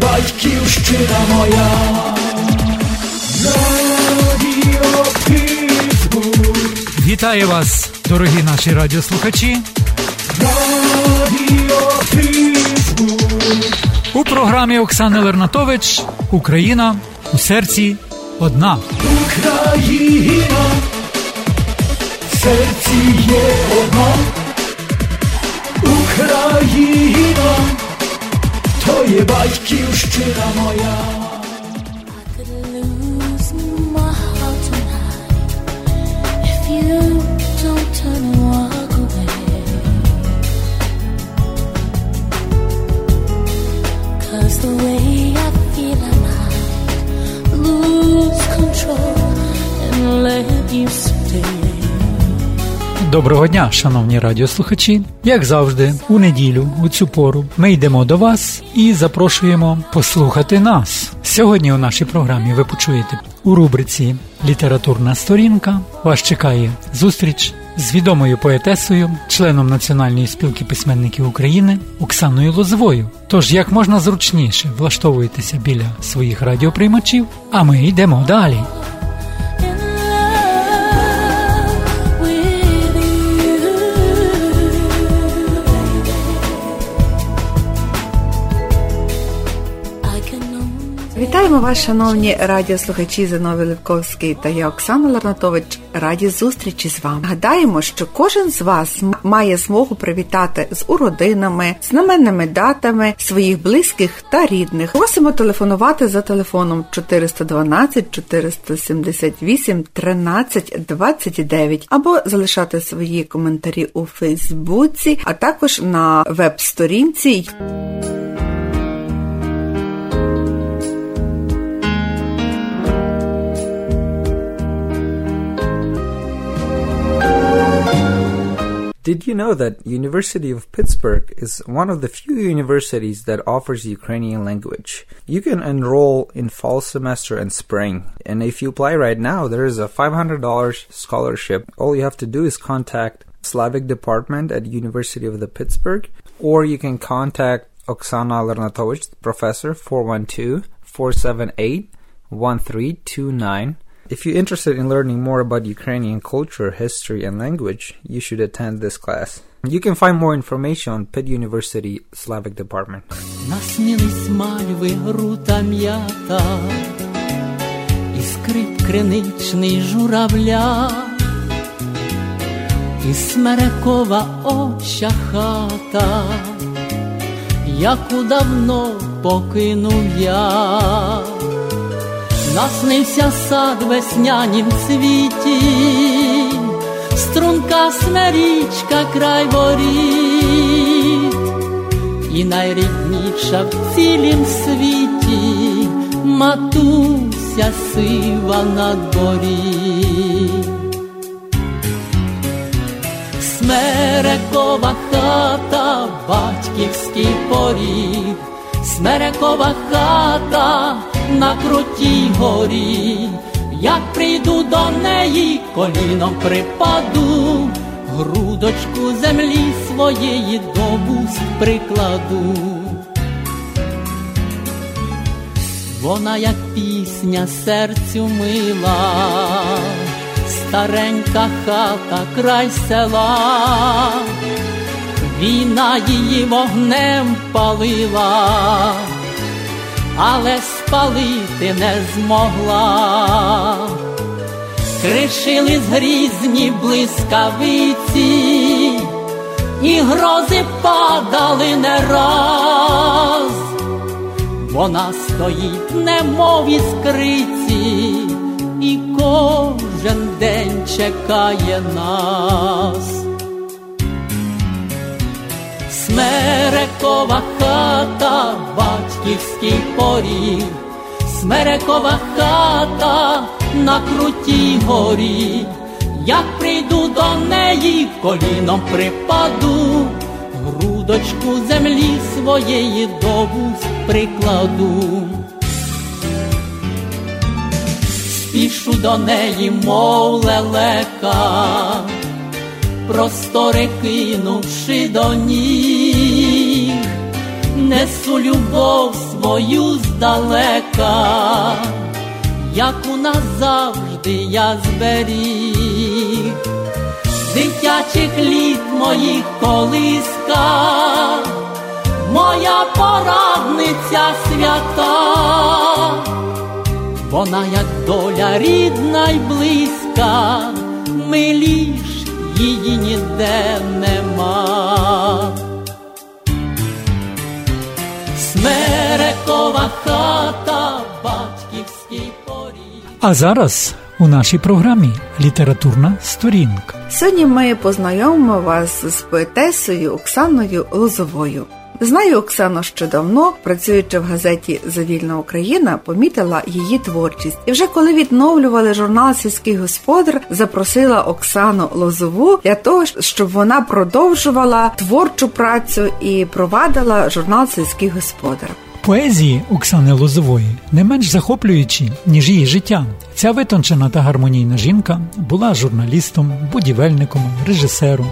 батьківщина моя. Радіо. Вітаю вас, дорогі наші радіослухачі. Радіо Піцбург. У програмі Оксани Лернатович Україна у серці одна. Україна, в серці є одна. Україна, батьківщина моя. Доброго дня, шановні радіослухачі. Як завжди, у неділю, у цю пору, ми йдемо до вас і запрошуємо послухати нас. Сьогодні у нашій програмі ви почуєте у рубриці Літературна сторінка. Вас чекає зустріч з відомою поетесою, членом Національної спілки письменників України Оксаною Лозовою. Тож як можна зручніше влаштовуйтеся біля своїх радіоприймачів, а ми йдемо далі. Вітаємо вас, шановні радіослухачі Зиновій Левковський та я Оксана Ларнатович. Раді зустрічі з вами. Гадаємо, що кожен з вас має змогу привітати з уродинами, знаменними датами своїх близьких та рідних. Просимо телефонувати за телефоном 412 478 13 29 або залишати свої коментарі у Фейсбуці, а також на веб-сторінці Did you know that University of Pittsburgh is one of the few universities that offers Ukrainian language? You can enroll in fall semester and spring, and if you apply right now, there is a $500 scholarship. All you have to do is contact Slavic department at University of the Pittsburgh, or you can contact Oksana Lernatovich, professor, 412-478-1329. If you're interested in learning more about Ukrainian culture, history, and language, you should attend this class. You can find more information on Pitt University Slavic Department. Наснились мальви грута м'ята, і скрип криничний журавля, і смерекова оча хата, яку давно покинув я. Наснився сад веснянім цвіті, струнка смерічка край воріт, і найрідніша в цілім світі матуся сива на дворі. Смерекова хата, батьківський поріг, Смерекова хата на крутій горі, як прийду до неї, коліном припаду, грудочку землі своєї до вуст прикладу. Вона, як пісня, серцю мила, старенька хата край села, війна її вогнем палила, але спалити не змогла. Кришили грізні блискавиці, і грози падали не раз. Вона стоїть, немов іскриці, і кожен день чекає нас. Смерекова хата, батьківський поріг, Смерекова хата на крутій горі, як прийду до неї, коліном припаду, грудочку землі своєї до вуст прикладу. Спішу до неї, мов лелека, простори кинувши до ніг, несу любов свою здалека, яку назавжди я зберіг, дитячих літ моїх колиска, моя порадниця свята, вона як доля рідна й близька, миліш її ніде нема. Смерекова хата, батьківський поріг. А зараз у нашій програмі літературна сторінка. Сьогодні ми познайомимо вас з поетесою Оксаною Лозовою. Знаю Оксану ще давно, працюючи в газеті Завільна Україна, помітила її творчість. І вже коли відновлювали журнал Сільський господар, запросила Оксану Лозову для того, щоб вона продовжувала творчу працю і провадила журнал Сільський господар. Поезії Оксани Лозової не менш захоплюючі, ніж її життя. Ця витончена та гармонійна жінка була журналістом, будівельником, режисером.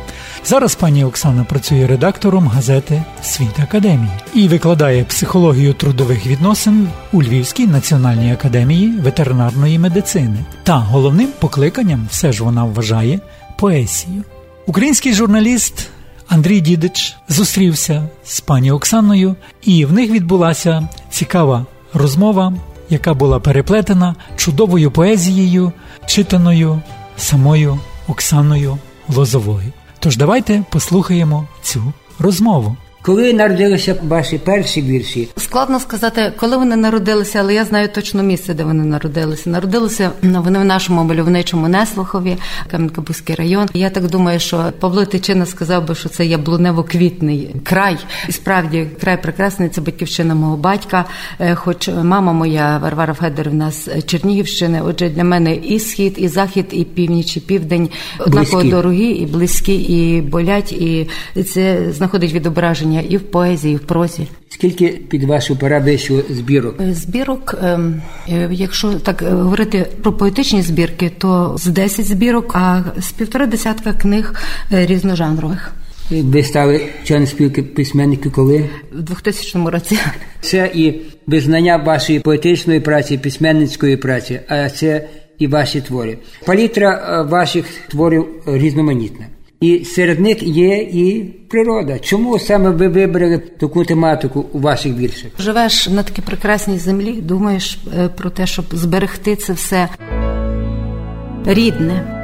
Зараз пані Оксана працює редактором газети Світ Академії і викладає психологію трудових відносин у Львівській національній академії ветеринарної медицини. Та головним покликанням все ж вона вважає поезію. Український журналіст Андрій Дідич зустрівся з пані Оксаною, і в них відбулася цікава розмова, яка була переплетена чудовою поезією, читаною самою Оксаною Лозовою. Тож давайте послухаємо цю розмову. Коли народилися ваші перші вірші, Складно сказати, коли вони народилися, але я знаю точно місце, де вони народилися. Народилися вони в нашому мальовничому Неслухові, Кам'янка-Бузький район. Я так думаю, що Павло Тичина сказав би, що це яблунево-квітний край. І справді край прекрасний, це батьківщина мого батька. Е, Хоч мама моя Варвара Федорівна з Чернігівщини. Отже, для мене і схід, і захід, і північ, і південь однаково Близькі. дорогі, і близькі, і болять. І це знаходить відображення і в поезії, і в прозі. скільки під вашу пора вийшло збірок? Збірок, ем, е, якщо так е, говорити про поетичні збірки, то з 10 збірок, а з півтора десятка книг е, різножанрових. Ви стали членом спілки письменників коли? В 2000 році. Це і визнання вашої поетичної праці, письменницької праці, а це і ваші твори. Палітра е, ваших творів різноманітна. І серед них є і природа. Чому саме ви вибрали таку тематику у ваших віршах? Живеш на такій прекрасній землі, думаєш е, про те, щоб зберегти це все рідне.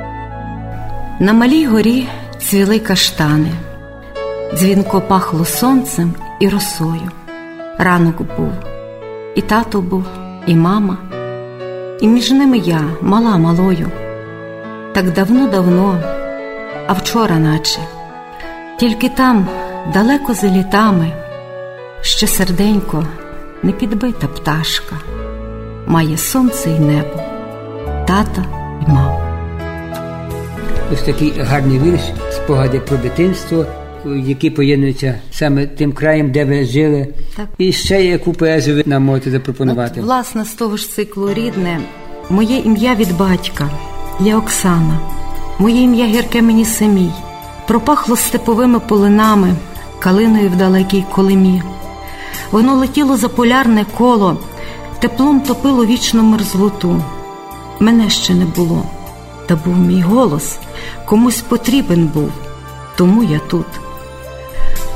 На малій горі цвіли каштани, дзвінко пахло сонцем і росою. Ранок був, і тато був, і мама, і між ними я, мала малою. Так давно-давно, а вчора наче, тільки там, далеко за літами, ще серденько не підбита пташка, має сонце й небо, тата й маму. Ось такий гарний вірш, спогади про дитинство, які поєднуються саме тим краєм, де ви жили. Так. І ще яку поезію ви нам можете запропонувати. От, власне, з того ж циклу рідне, моє ім'я від батька, я Оксана, моє ім'я гірке мені самій, пропахло степовими полинами, калиною в далекій колимі. Воно летіло за полярне коло, теплом топило вічну мерзлоту. Мене ще не було, та був мій голос, комусь потрібен був, тому я тут.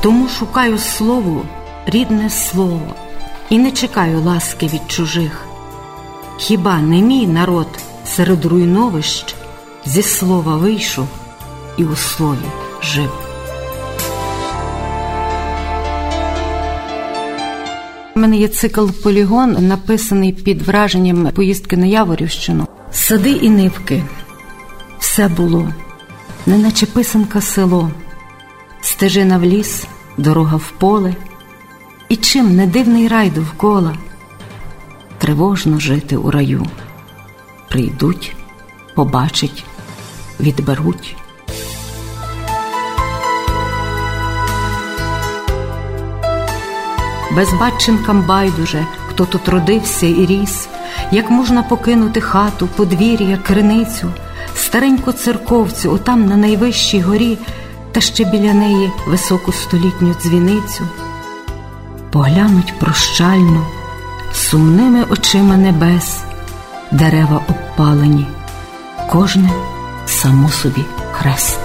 Тому шукаю слово, рідне слово, і не чекаю ласки від чужих. Хіба не мій народ серед руйновищ зі слова вийшов і у слові жив? У мене є цикл полігон, написаний під враженням поїздки на Яворівщину. Сади і нивки. Все було, неначе писанка село, стежина в ліс, дорога в поле. І чим не дивний рай довкола, тривожно жити у раю. Прийдуть, побачать, відберуть. Безбатченкам байдуже, хто тут родився і ріс, як можна покинути хату, подвір'я, криницю, стареньку церковцю, отам на найвищій горі, та ще біля неї високу столітню дзвіницю, поглянуть прощально, сумними очима небес, дерева обпалені, кожне само собі хрест.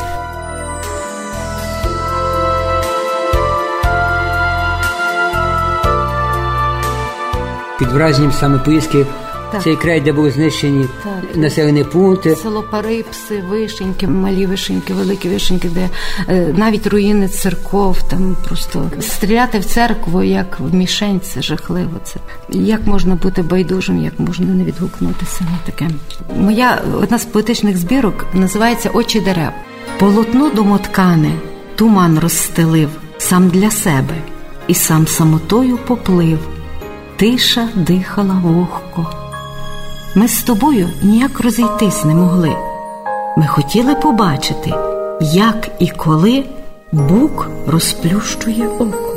Під враженням саме поїздки Так. цей край, де були знищені Так. населені пункти. Село Парипси, вишеньки, малі вишеньки, великі вишеньки, де е, навіть руїни церков, там просто стріляти в церкву як в мішень, це жахливо. Це як можна бути байдужим, як можна не відгукнутися на таке. Моя одна з поетичних збірок називається Очі дерев. Полотно домоткане, туман розстелив сам для себе, і сам самотою поплив. Тиша дихала вогко. Ми з тобою ніяк розійтись не могли. Ми хотіли побачити, як і коли бук розплющує око.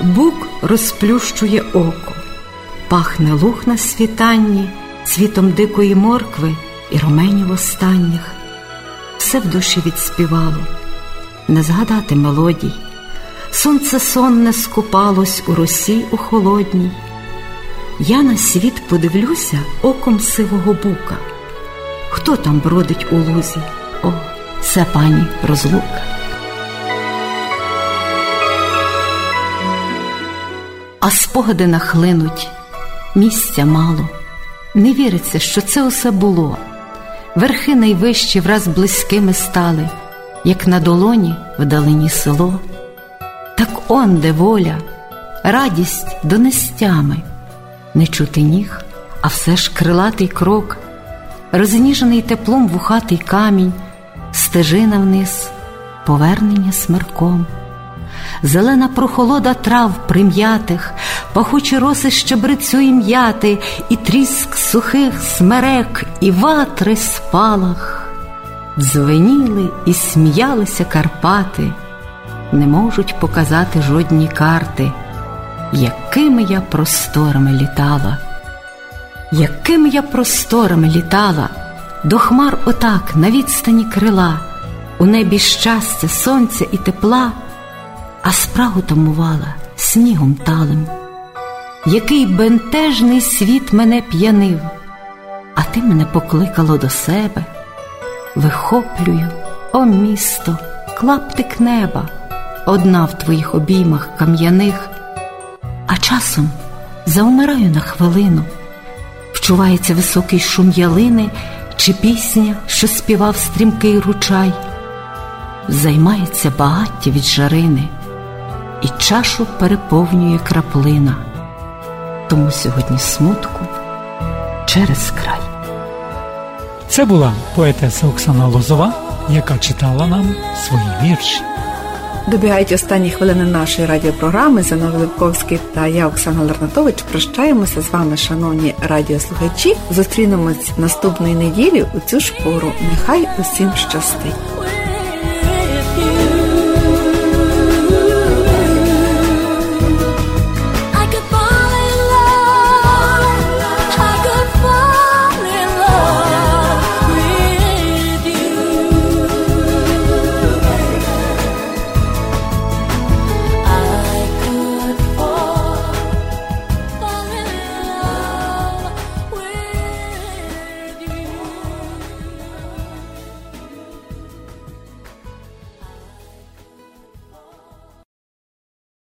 Бук розплющує око, пахне луг на світанні, цвітом дикої моркви і роменів останніх. Все в душі відспівало, не згадати мелодій. Сонце сонне скупалось у росі у холодній. Я на світ подивлюся оком сивого бука. Хто там бродить у лузі? О, це пані розлука. А спогади нахлинуть, місця мало. Не віриться, що це усе було. Верхи найвищі враз близькими стали, як на долоні вдалині село. Так он де воля, радість донестями, не чути ніг, а все ж крилатий крок, розніжений теплом вухатий камінь, стежина вниз, повернення смерком, зелена прохолода трав прим'ятих, пахучі роси щебрицю і м'яти, і тріск сухих смерек, і ватри спалах, дзвеніли і сміялися Карпати не можуть показати жодні карти, якими я просторами літала, якими я просторами літала, до хмар отак на відстані крила, у небі щастя, сонця і тепла, а спрагу тамувала снігом талим, який бентежний світ мене п'янив, а ти мене покликало до себе, вихоплюю, о місто, клаптик неба одна в твоїх обіймах кам'яних, а часом заумираю на хвилину, вчувається високий шум ялини чи пісня, що співав стрімкий ручай, займається багаття від жарини, і чашу переповнює краплина, тому сьогодні смутку через край. Це була поетеса Оксана Лозова, яка читала нам свої вірші. Добігають останні хвилини нашої радіопрограми. Зановий Левковський та я, Оксана Ларнатович, прощаємося з вами, шановні радіослухачі. Зустрінемось наступної неділі у цю ж пору. Нехай усім щастить.